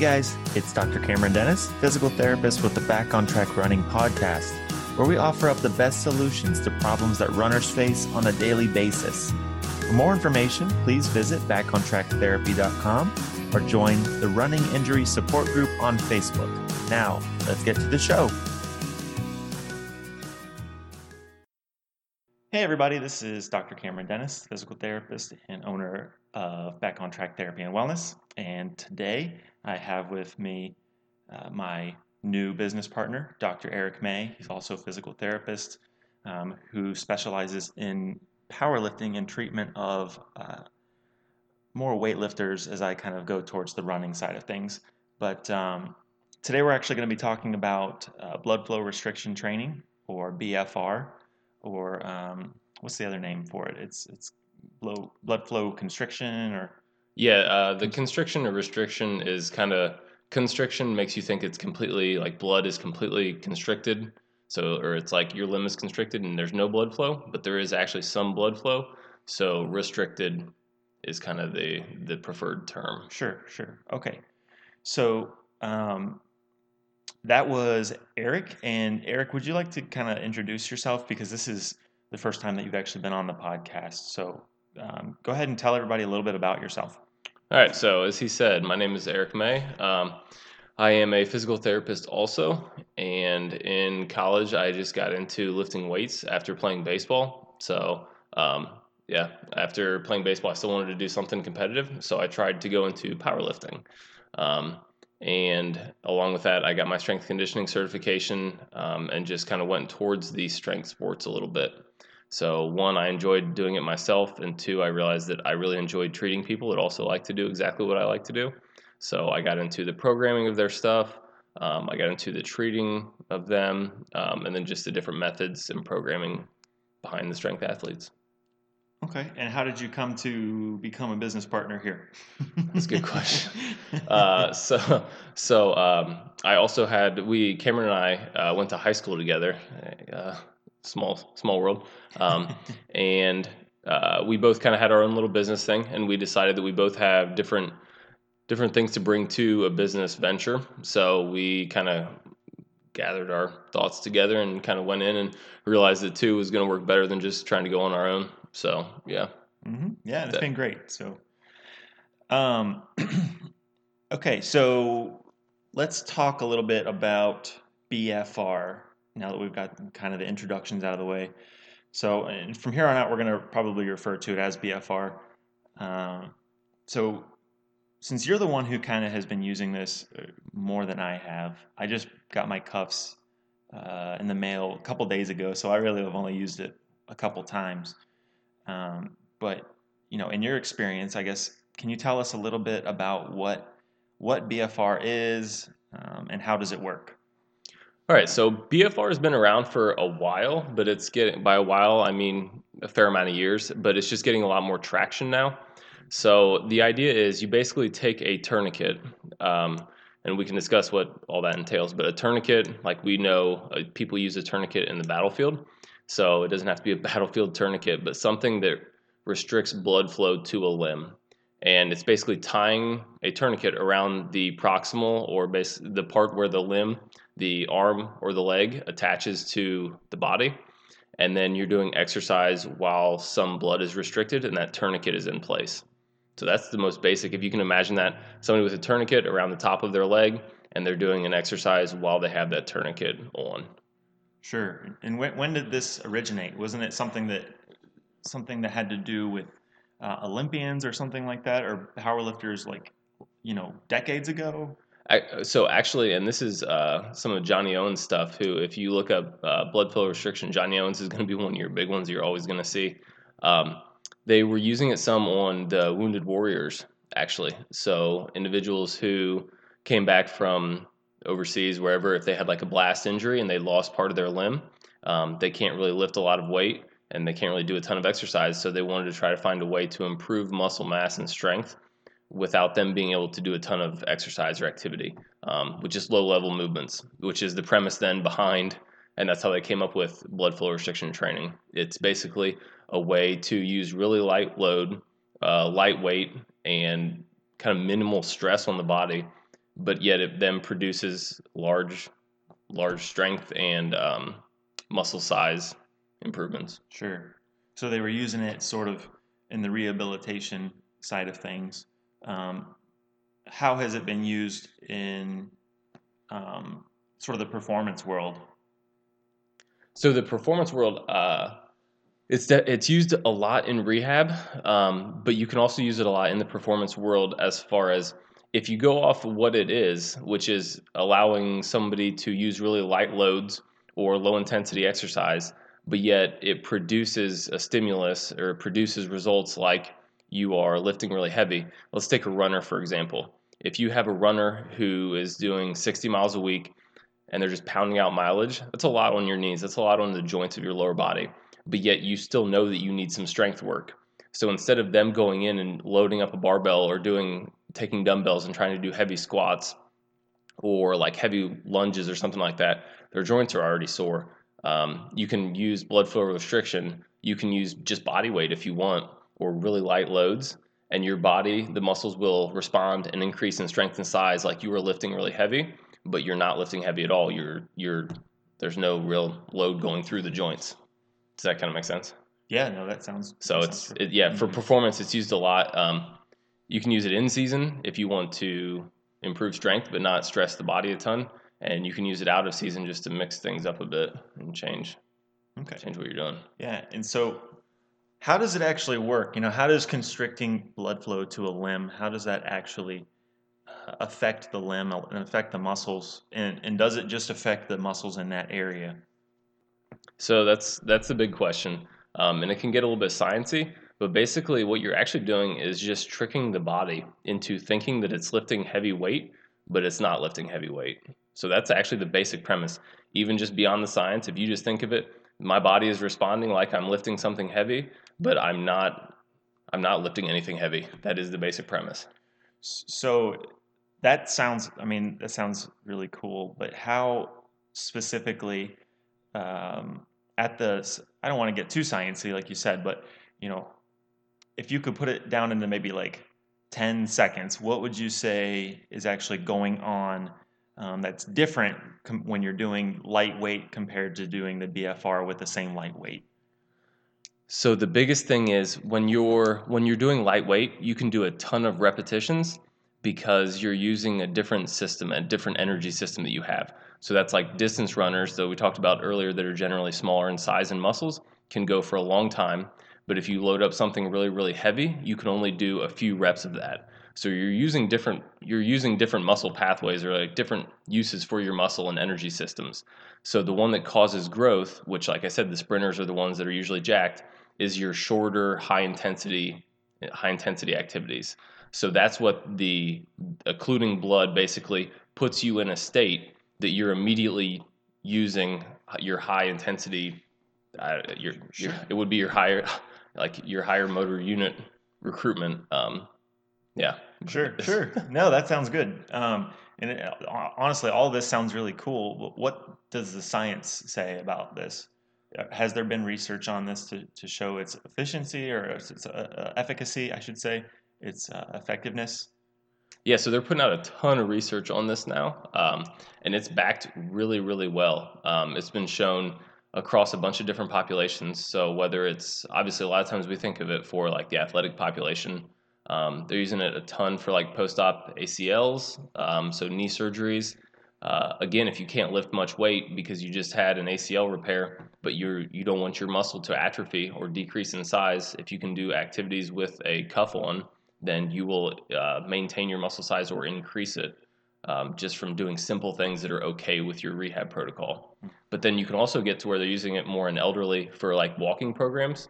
guys, it's Dr. Cameron Dennis, physical therapist with the Back on Track Running podcast, where we offer up the best solutions to problems that runners face on a daily basis. For more information, please visit backontracktherapy.com or join the Running Injury Support Group on Facebook. Now, let's get to the show. Hey, everybody, this is Dr. Cameron Dennis, physical therapist and owner of Back on Track Therapy and Wellness. And today I have with me uh, my new business partner, Dr. Eric May. He's also a physical therapist um, who specializes in powerlifting and treatment of uh, more weightlifters as I kind of go towards the running side of things. But um, today we're actually going to be talking about uh, blood flow restriction training or BFR, or um, what's the other name for it? It's it's blood blood flow constriction or yeah, uh, the constriction or restriction is kind of constriction makes you think it's completely like blood is completely constricted. So, or it's like your limb is constricted and there's no blood flow, but there is actually some blood flow. So, restricted is kind of the the preferred term. Sure, sure. Okay. So, um, that was Eric. And Eric, would you like to kind of introduce yourself because this is the first time that you've actually been on the podcast. So, um, go ahead and tell everybody a little bit about yourself. All right. So, as he said, my name is Eric May. Um, I am a physical therapist also. And in college, I just got into lifting weights after playing baseball. So, um, yeah, after playing baseball, I still wanted to do something competitive. So, I tried to go into powerlifting. Um, and along with that, I got my strength conditioning certification um, and just kind of went towards the strength sports a little bit. So, one, I enjoyed doing it myself, and two, I realized that I really enjoyed treating people that also like to do exactly what I like to do. So, I got into the programming of their stuff, um, I got into the treating of them, um, and then just the different methods and programming behind the strength athletes. Okay, and how did you come to become a business partner here? That's a good question. Uh, so, so um, I also had we Cameron and I uh, went to high school together. Uh, small small world. Um, and uh, we both kind of had our own little business thing and we decided that we both have different different things to bring to a business venture. So we kind of gathered our thoughts together and kind of went in and realized that two was going to work better than just trying to go on our own. So yeah. Mm-hmm. yeah it's that. been great. So um okay so let's talk a little bit about bfr now that we've got kind of the introductions out of the way. So from here on out, we're going to probably refer to it as BFR. Um, so since you're the one who kind of has been using this uh, more than I have, I just got my cuffs uh, in the mail a couple days ago, so I really have only used it a couple times. Um, but you know, in your experience, I guess, can you tell us a little bit about what what BFR is um, and how does it work? All right, so BFR has been around for a while, but it's getting by a while I mean a fair amount of years, but it's just getting a lot more traction now. So the idea is you basically take a tourniquet, um, and we can discuss what all that entails. But a tourniquet, like we know, uh, people use a tourniquet in the battlefield, so it doesn't have to be a battlefield tourniquet, but something that restricts blood flow to a limb and it's basically tying a tourniquet around the proximal or the part where the limb, the arm or the leg attaches to the body. And then you're doing exercise while some blood is restricted and that tourniquet is in place. So that's the most basic. If you can imagine that somebody with a tourniquet around the top of their leg and they're doing an exercise while they have that tourniquet on. Sure. And when, when did this originate? Wasn't it something that something that had to do with uh, Olympians or something like that, or powerlifters like you know decades ago? I, so actually, and this is uh, some of Johnny Owens stuff. Who, if you look up uh, blood flow restriction, Johnny Owens is going to be one of your big ones. You're always going to see. Um, they were using it some on the wounded warriors, actually. So individuals who came back from overseas, wherever, if they had like a blast injury and they lost part of their limb, um, they can't really lift a lot of weight and they can't really do a ton of exercise. So they wanted to try to find a way to improve muscle mass and strength without them being able to do a ton of exercise or activity, um, with just low level movements, which is the premise then behind, and that's how they came up with blood flow restriction training. It's basically a way to use really light load, uh, lightweight, and kind of minimal stress on the body, but yet it then produces large, large strength and um, muscle size improvements. Sure. So they were using it sort of in the rehabilitation side of things. Um, how has it been used in um, sort of the performance world? So the performance world, uh, it's de- it's used a lot in rehab, um, but you can also use it a lot in the performance world as far as if you go off of what it is, which is allowing somebody to use really light loads or low intensity exercise, but yet it produces a stimulus or produces results like you are lifting really heavy. Let's take a runner, for example. If you have a runner who is doing 60 miles a week and they're just pounding out mileage, that's a lot on your knees, that's a lot on the joints of your lower body, but yet you still know that you need some strength work. So instead of them going in and loading up a barbell or doing taking dumbbells and trying to do heavy squats or like heavy lunges or something like that, their joints are already sore. Um, you can use blood flow restriction. You can use just body weight if you want, or really light loads, and your body, the muscles will respond and increase in strength and size like you were lifting really heavy, but you're not lifting heavy at all. You're you're there's no real load going through the joints. Does that kind of make sense? Yeah, no, that sounds. So that it's sounds it, yeah for Mhm. performance it's used a lot. Um, you can use it in season if you want to improve strength but not stress the body a ton, and you can use it out of season just to mix things up a bit and change okay. change what you're doing. Yeah, and so how does it actually work? You know, how does constricting blood flow to a limb? How does that actually uh, affect the limb and affect the muscles? And and does it just affect the muscles in that area? So that's that's the big question, um, and it can get a little bit sciency. But basically, what you're actually doing is just tricking the body into thinking that it's lifting heavy weight, but it's not lifting heavy weight. So that's actually the basic premise. Even just beyond the science, if you just think of it, my body is responding like I'm lifting something heavy, but I'm not. I'm not lifting anything heavy. That is the basic premise. So that sounds. I mean, that sounds really cool. But how specifically um, at the? I don't want to get too sciencey, like you said, but you know, if you could put it down into maybe like 10 seconds, what would you say is actually going on um, that's different com- when you're doing lightweight compared to doing the BFR with the same lightweight? So the biggest thing is when you're when you're doing lightweight, you can do a ton of repetitions because you're using a different system, a different energy system that you have. So that's like distance runners that we talked about earlier that are generally smaller in size and muscles can go for a long time. But if you load up something really really heavy, you can only do a few reps of that. So you're using different you're using different muscle pathways or like different uses for your muscle and energy systems. So the one that causes growth, which like I said the sprinters are the ones that are usually jacked, is your shorter high intensity high intensity activities so that's what the occluding blood basically puts you in a state that you're immediately using your high intensity uh, your, your it would be your higher like your higher motor unit recruitment um yeah Sure, sure. No, that sounds good. Um, and it, honestly, all this sounds really cool. But what does the science say about this? Uh, Has there been research on this to, to show its efficiency or its uh, uh, efficacy, I should say, its uh, effectiveness? Yeah, so they're putting out a ton of research on this now, um, and it's backed really, really well. Um, it's been shown across a bunch of different populations. So whether it's obviously a lot of times we think of it for like the athletic population, um, they're using it a ton for like post-op ACLs, um, so knee surgeries. Uh, again, if you can't lift much weight because you just had an ACL repair, but you're you don't want your muscle to atrophy or decrease in size, if you can do activities with a cuff on, then you will uh, maintain your muscle size or increase it um, just from doing simple things that are okay with your rehab protocol. But then you can also get to where they're using it more in elderly for like walking programs.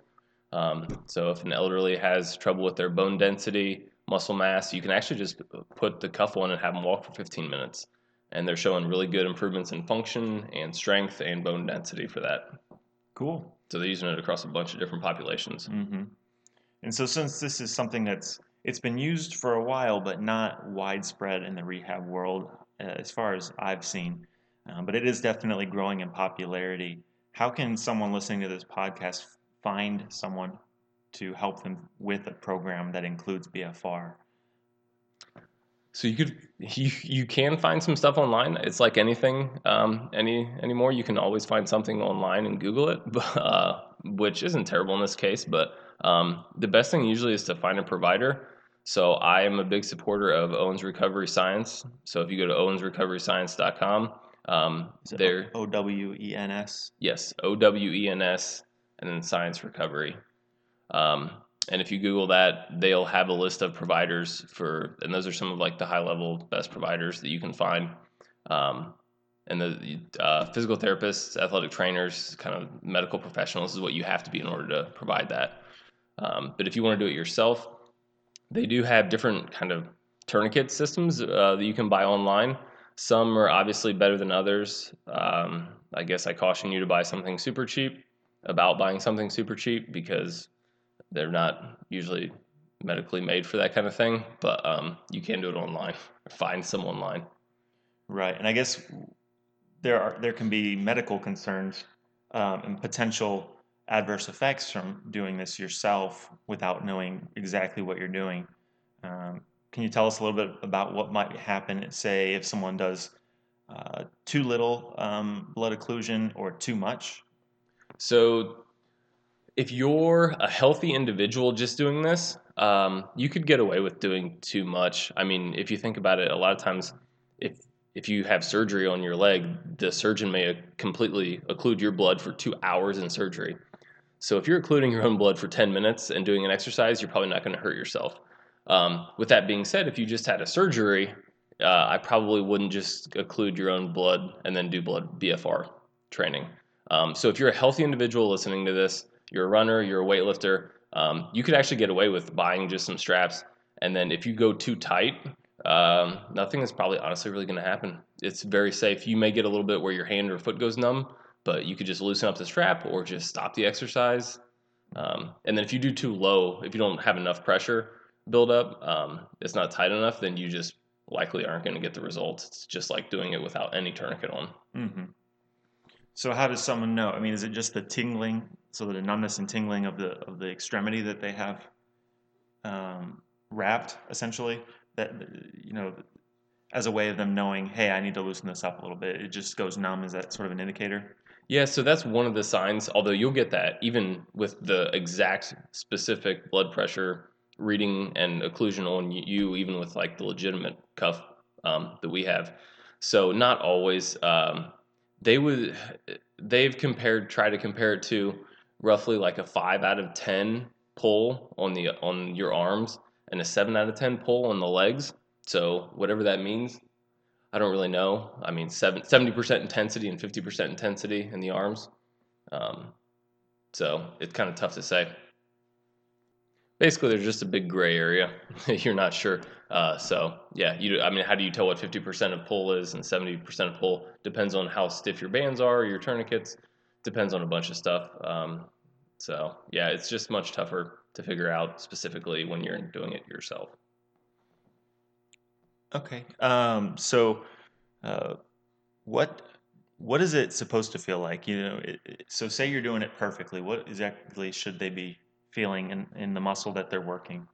Um, so if an elderly has trouble with their bone density, muscle mass, you can actually just put the cuff on and have them walk for 15 minutes. And they're showing really good improvements in function and strength and bone density for that. Cool. So they're using it across a bunch of different populations. hmm And so, since this is something that's it's been used for a while, but not widespread in the rehab world, uh, as far as I've seen, um, but it is definitely growing in popularity. How can someone listening to this podcast find someone to help them with a program that includes BFR? So you could you you can find some stuff online. It's like anything um, any anymore. You can always find something online and Google it, uh, which isn't terrible in this case. But um, the best thing usually is to find a provider. So I am a big supporter of Owens Recovery Science. So if you go to owensrecoveryscience.com, um, there O W E N S. Yes, O W E N S, and then Science Recovery. Um, and if you Google that, they'll have a list of providers for, and those are some of like the high level best providers that you can find. Um, and the uh, physical therapists, athletic trainers, kind of medical professionals is what you have to be in order to provide that. Um, but if you want to do it yourself, they do have different kind of tourniquet systems uh, that you can buy online. Some are obviously better than others. Um, I guess I caution you to buy something super cheap about buying something super cheap because they're not usually medically made for that kind of thing, but um, you can do it online. Find some online. Right, and I guess there are there can be medical concerns um, and potential adverse effects from doing this yourself without knowing exactly what you're doing. Um, can you tell us a little bit about what might happen, say, if someone does uh, too little um, blood occlusion or too much? So, if you're a healthy individual just doing this, um, you could get away with doing too much. I mean, if you think about it, a lot of times, if if you have surgery on your leg, the surgeon may completely occlude your blood for two hours in surgery. So if you're occluding your own blood for 10 minutes and doing an exercise, you're probably not going to hurt yourself. Um, with that being said, if you just had a surgery, uh, I probably wouldn't just occlude your own blood and then do blood BFR training. Um, so if you're a healthy individual listening to this, you're a runner, you're a weightlifter, um, you could actually get away with buying just some straps. And then if you go too tight, um, nothing is probably honestly really going to happen. It's very safe. You may get a little bit where your hand or foot goes numb, but you could just loosen up the strap or just stop the exercise. Um, and then if you do too low, if you don't have enough pressure build up, um, it's not tight enough, then you just likely aren't going to get the results. It's just like doing it without any tourniquet on. Mm-hmm. So how does someone know? I mean, is it just the tingling, so the numbness and tingling of the of the extremity that they have um, wrapped, essentially? That you know, as a way of them knowing, hey, I need to loosen this up a little bit. It just goes numb. Is that sort of an indicator? Yeah, so that's one of the signs. Although you'll get that even with the exact specific blood pressure reading and occlusion on you, even with like the legitimate cuff um, that we have. So not always. Um, they would they've compared try to compare it to roughly like a five out of ten pull on the on your arms and a seven out of ten pull on the legs. So whatever that means, I don't really know. I mean, 70 percent intensity and fifty percent intensity in the arms. Um, so it's kind of tough to say. Basically, there's just a big gray area. You're not sure. Uh, so yeah, you. I mean, how do you tell what 50% of pull is and 70% of pull? Depends on how stiff your bands are, your tourniquets. Depends on a bunch of stuff. Um, so yeah, it's just much tougher to figure out specifically when you're doing it yourself. Okay. Um, so, uh, what what is it supposed to feel like? You know, it, so say you're doing it perfectly. What exactly should they be feeling in, in the muscle that they're working?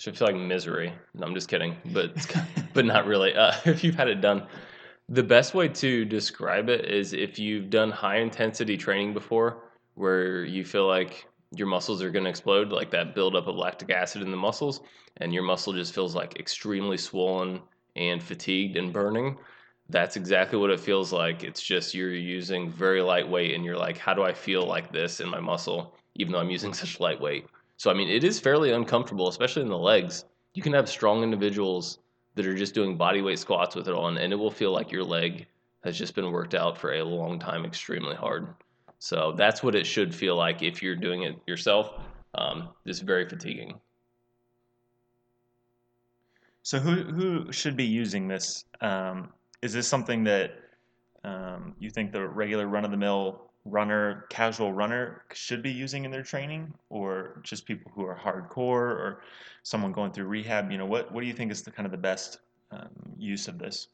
should feel like misery. No, I'm just kidding, but but not really. Uh, if you've had it done, the best way to describe it is if you've done high intensity training before, where you feel like your muscles are going to explode, like that buildup of lactic acid in the muscles, and your muscle just feels like extremely swollen and fatigued and burning. That's exactly what it feels like. It's just you're using very lightweight, and you're like, how do I feel like this in my muscle, even though I'm using such lightweight? So I mean, it is fairly uncomfortable, especially in the legs. You can have strong individuals that are just doing body weight squats with it on, and it will feel like your leg has just been worked out for a long time, extremely hard. So that's what it should feel like if you're doing it yourself. Um, it's very fatiguing. So who who should be using this? Um, is this something that um, you think the regular run of the mill runner, casual runner should be using in their training, or just people who are hardcore, or someone going through rehab? You know, what what do you think is the kind of the best um, use of this?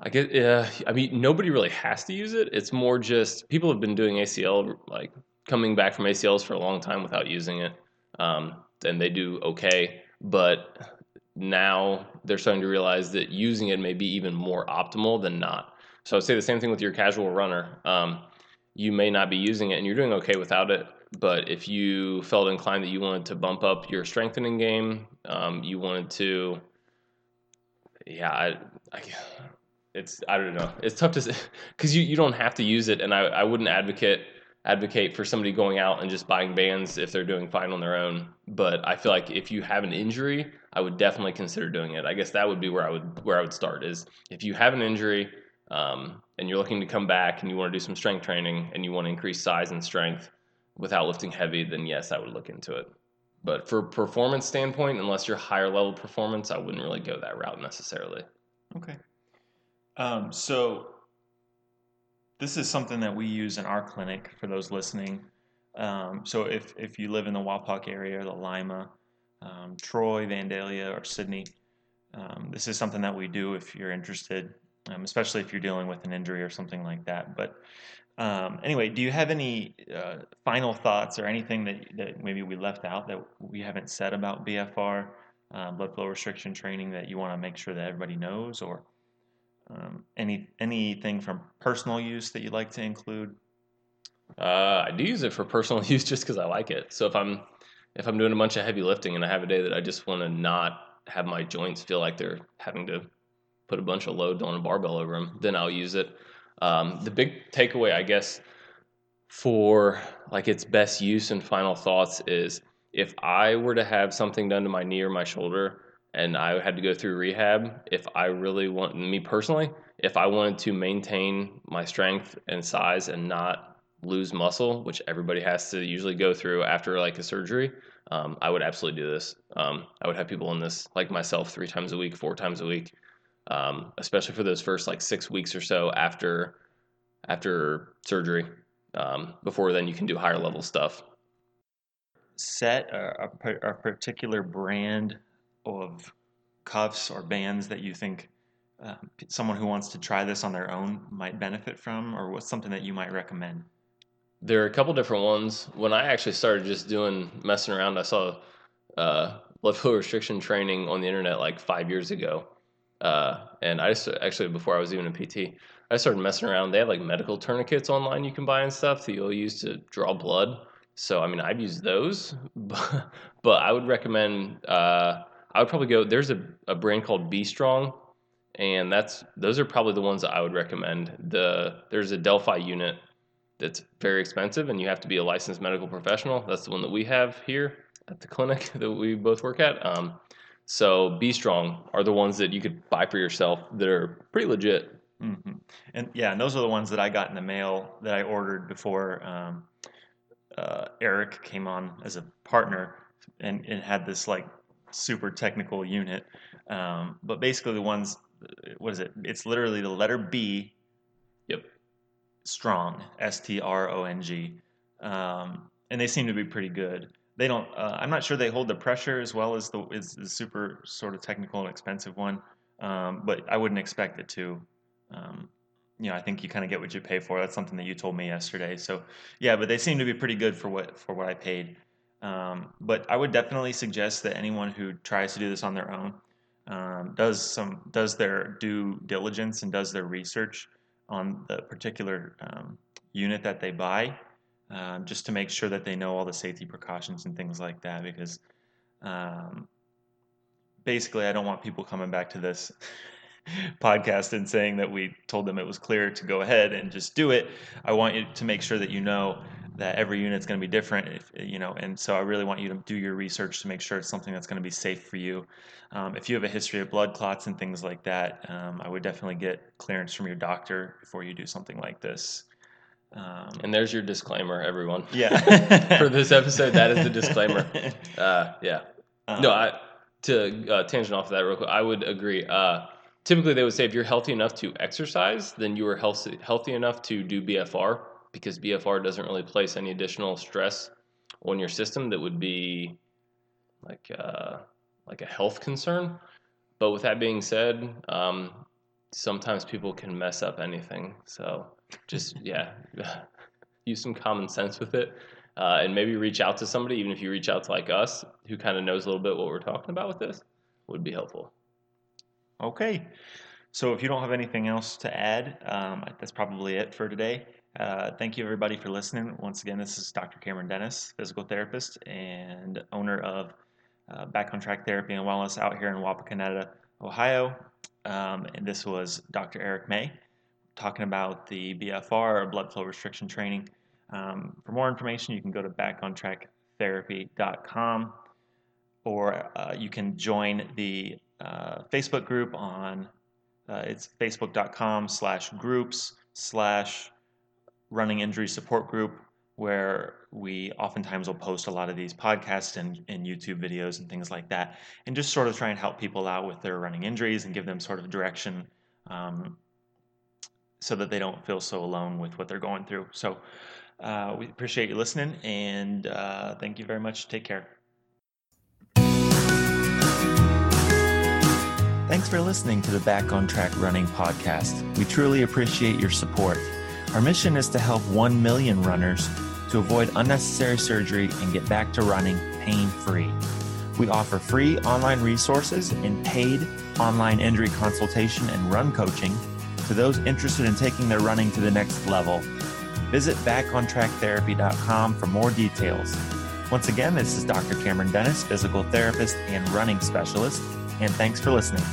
I get. Uh, I mean, nobody really has to use it. It's more just people have been doing ACL, like coming back from ACLs for a long time without using it, um, and they do okay. But now they're starting to realize that using it may be even more optimal than not. So I'd say the same thing with your casual runner. Um, you may not be using it and you're doing okay without it, but if you felt inclined that you wanted to bump up your strengthening game, um, you wanted to, yeah, I, I, it's I don't know. It's tough to because you, you don't have to use it, and I, I wouldn't advocate advocate for somebody going out and just buying bands if they're doing fine on their own. But I feel like if you have an injury, I would definitely consider doing it. I guess that would be where I would where I would start is if you have an injury um, and you're looking to come back and you want to do some strength training and you want to increase size and strength without lifting heavy, then yes, I would look into it. But for performance standpoint, unless you're higher level performance, I wouldn't really go that route necessarily. Okay. Um, so this is something that we use in our clinic for those listening. Um, so if, if you live in the Wapak area, the Lima, um, Troy, Vandalia, or Sidney, um, this is something that we do if you're interested, um, especially if you're dealing with an injury or something like that. But um, anyway, do you have any uh, final thoughts or anything that, that maybe we left out that we haven't said about BFR, uh, blood flow restriction training that you want to make sure that everybody knows or um, any anything from personal use that you'd like to include? Uh, I do use it for personal use just because I like it. So if I'm if I'm doing a bunch of heavy lifting and I have a day that I just want to not have my joints feel like they're having to put a bunch of load on a barbell over them, then I'll use it. Um, the big takeaway, I guess, for like its best use and final thoughts is if I were to have something done to my knee or my shoulder and I had to go through rehab, if I really want me personally, if I wanted to maintain my strength and size and not lose muscle, which everybody has to usually go through after like a surgery, um, I would absolutely do this. Um, I would have people in this like myself three times a week, four times a week, um, especially for those first like six weeks or so after after surgery. Um, before then, you can do higher level stuff. Set a, a, a particular brand of cuffs or bands that you think uh, someone who wants to try this on their own might benefit from, or what's something that you might recommend? There are a couple different ones. When I actually started just doing messing around, I saw uh, blood flow restriction training on the internet like five years ago, uh, and I just actually before I was even a PT, I started messing around. They have like medical tourniquets online you can buy and stuff that you'll use to draw blood. So I mean, I've used those, but, but I would recommend. Uh, I would probably go. There's a, a brand called B Strong, and that's those are probably the ones that I would recommend. The there's a Delfi unit that's very expensive, and you have to be a licensed medical professional. That's the one that we have here at the clinic that we both work at. Um, so B Strong are the ones that you could buy for yourself that are pretty legit. Mm-hmm. And yeah, and those are the ones that I got in the mail that I ordered before um, uh, Eric came on as a partner, and it had this like super technical unit. Um, but basically, the ones, what is it? It's literally the letter B. Yep. Strong, S T R O N G, um, and they seem to be pretty good. They don't. Uh, I'm not sure they hold the pressure as well as the is the super sort of technical and expensive one, um, but I wouldn't expect it to. Um, you know, I think you kind of get what you pay for. That's something that you told me yesterday. So, yeah, but they seem to be pretty good for what for what I paid. Um, but I would definitely suggest that anyone who tries to do this on their own um, does some does their due diligence and does their research on the particular um, unit that they buy, um, just to make sure that they know all the safety precautions and things like that. Because um, basically, I don't want people coming back to this podcast and saying that we told them it was clear to go ahead and just do it. I want you to make sure that you know that every unit's going to be different if, you know and so i really want you to do your research to make sure it's something that's going to be safe for you um, if you have a history of blood clots and things like that um, i would definitely get clearance from your doctor before you do something like this um, and there's your disclaimer everyone yeah for this episode that is the disclaimer uh, yeah um, no i to uh, tangent off of that real quick i would agree uh, typically they would say if you're healthy enough to exercise then you are healthy, healthy enough to do bfr because BFR doesn't really place any additional stress on your system that would be like uh, like a health concern. But with that being said, um, sometimes people can mess up anything. So just yeah, use some common sense with it, uh, and maybe reach out to somebody, even if you reach out to like us, who kind of knows a little bit what we're talking about with this. would be helpful. Okay. So if you don't have anything else to add, um, that's probably it for today. Uh, thank you everybody for listening. Once again, this is Dr. Cameron Dennis, physical therapist and owner of uh, Back on Track Therapy and Wellness out here in Wapakoneta, Ohio. Um, and this was Dr. Eric May talking about the BFR or blood flow restriction training. Um, for more information, you can go to backontracktherapy.com or uh, you can join the uh, Facebook group on uh, it's facebook.com slash groups slash running injury support group where we oftentimes will post a lot of these podcasts and, and YouTube videos and things like that, and just sort of try and help people out with their running injuries and give them sort of direction um, so that they don't feel so alone with what they're going through. So uh, we appreciate you listening, and uh, thank you very much. Take care. Thanks for listening to the Back on Track Running podcast. We truly appreciate your support. Our mission is to help 1 million runners to avoid unnecessary surgery and get back to running pain free. We offer free online resources and paid online injury consultation and run coaching to those interested in taking their running to the next level. Visit backontracktherapy.com for more details. Once again, this is Dr. Cameron Dennis, physical therapist and running specialist, and thanks for listening.